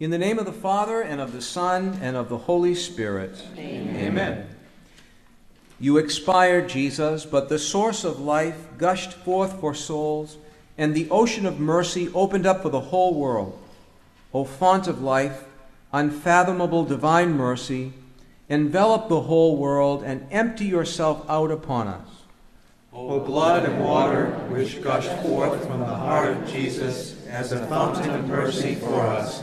In the name of the Father, and of the Son, and of the Holy Spirit. Amen. Amen. You expired, Jesus, but the source of life gushed forth for souls, and the ocean of mercy opened up for the whole world. O font of life, unfathomable divine mercy, envelop the whole world and empty yourself out upon us. O blood and water which gushed forth from the heart of Jesus as a fountain of mercy for us,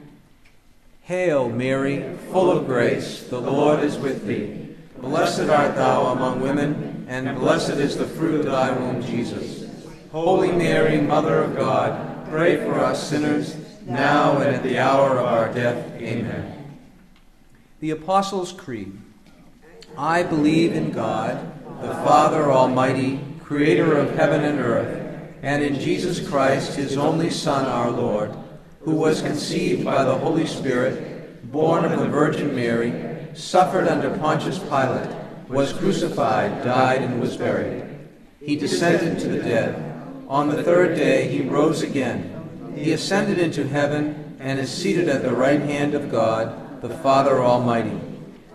Hail, Mary, full of grace, the Lord is with thee. Blessed art thou among women, and blessed is the fruit of thy womb, Jesus. Holy Mary, Mother of God, pray for us sinners, now and at the hour of our death. Amen. The Apostles' Creed. I believe in God, the Father Almighty, creator of heaven and earth, and in Jesus Christ, his only Son, our Lord, who was conceived by the Holy Spirit, born of the Virgin Mary, suffered under Pontius Pilate, was crucified, died, and was buried. He descended to the dead. On the third day he rose again. He ascended into heaven and is seated at the right hand of God, the Father Almighty.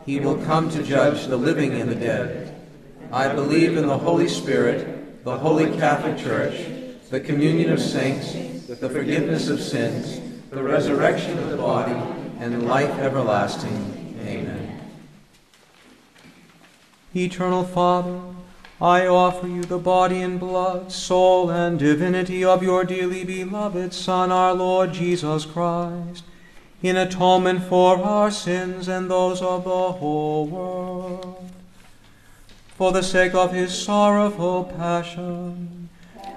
He will come to judge the living and the dead. I believe in the Holy Spirit, the Holy Catholic Church, the communion of saints, the forgiveness of sins, the resurrection of the body, and life everlasting. Amen. Eternal Father, I offer you the body and blood, soul, and divinity of your dearly beloved Son, our Lord Jesus Christ, in atonement for our sins and those of the whole world. For the sake of his sorrowful passion,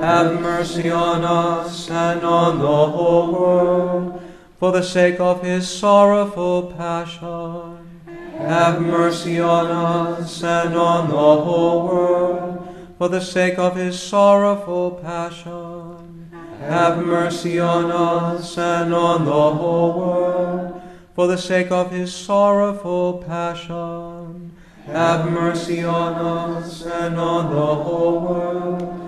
Have mercy on us and on the whole world, for the sake of his sorrowful passion. Have mercy on us and on the whole world, for the sake of his sorrowful passion. Have mercy on us and on the whole world, for the sake of his sorrowful passion. Have mercy on us and on the whole world,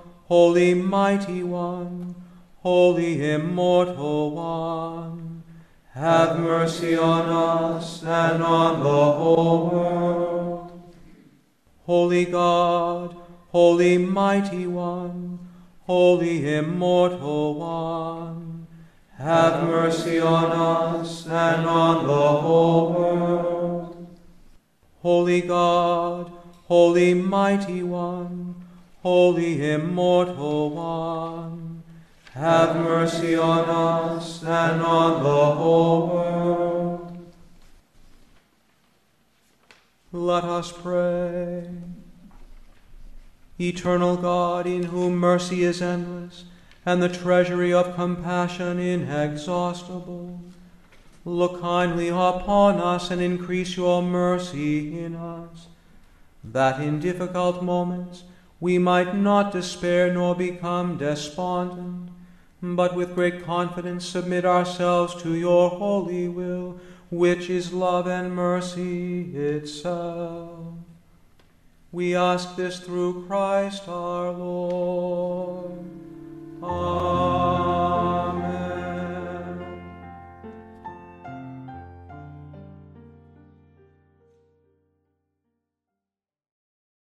Holy Mighty One, Holy Immortal One, have mercy on us and on the whole world. Holy God, Holy Mighty One, Holy Immortal One, have mercy on us and on the whole world. Holy God, Holy Mighty One, Holy Immortal One, have mercy on us and on the whole world. Let us pray. Eternal God, in whom mercy is endless, and the treasury of compassion inexhaustible, look kindly upon us and increase your mercy in us, that in difficult moments we might not despair nor become despondent, but with great confidence submit ourselves to your holy will, which is love and mercy itself. We ask this through Christ our Lord. Amen.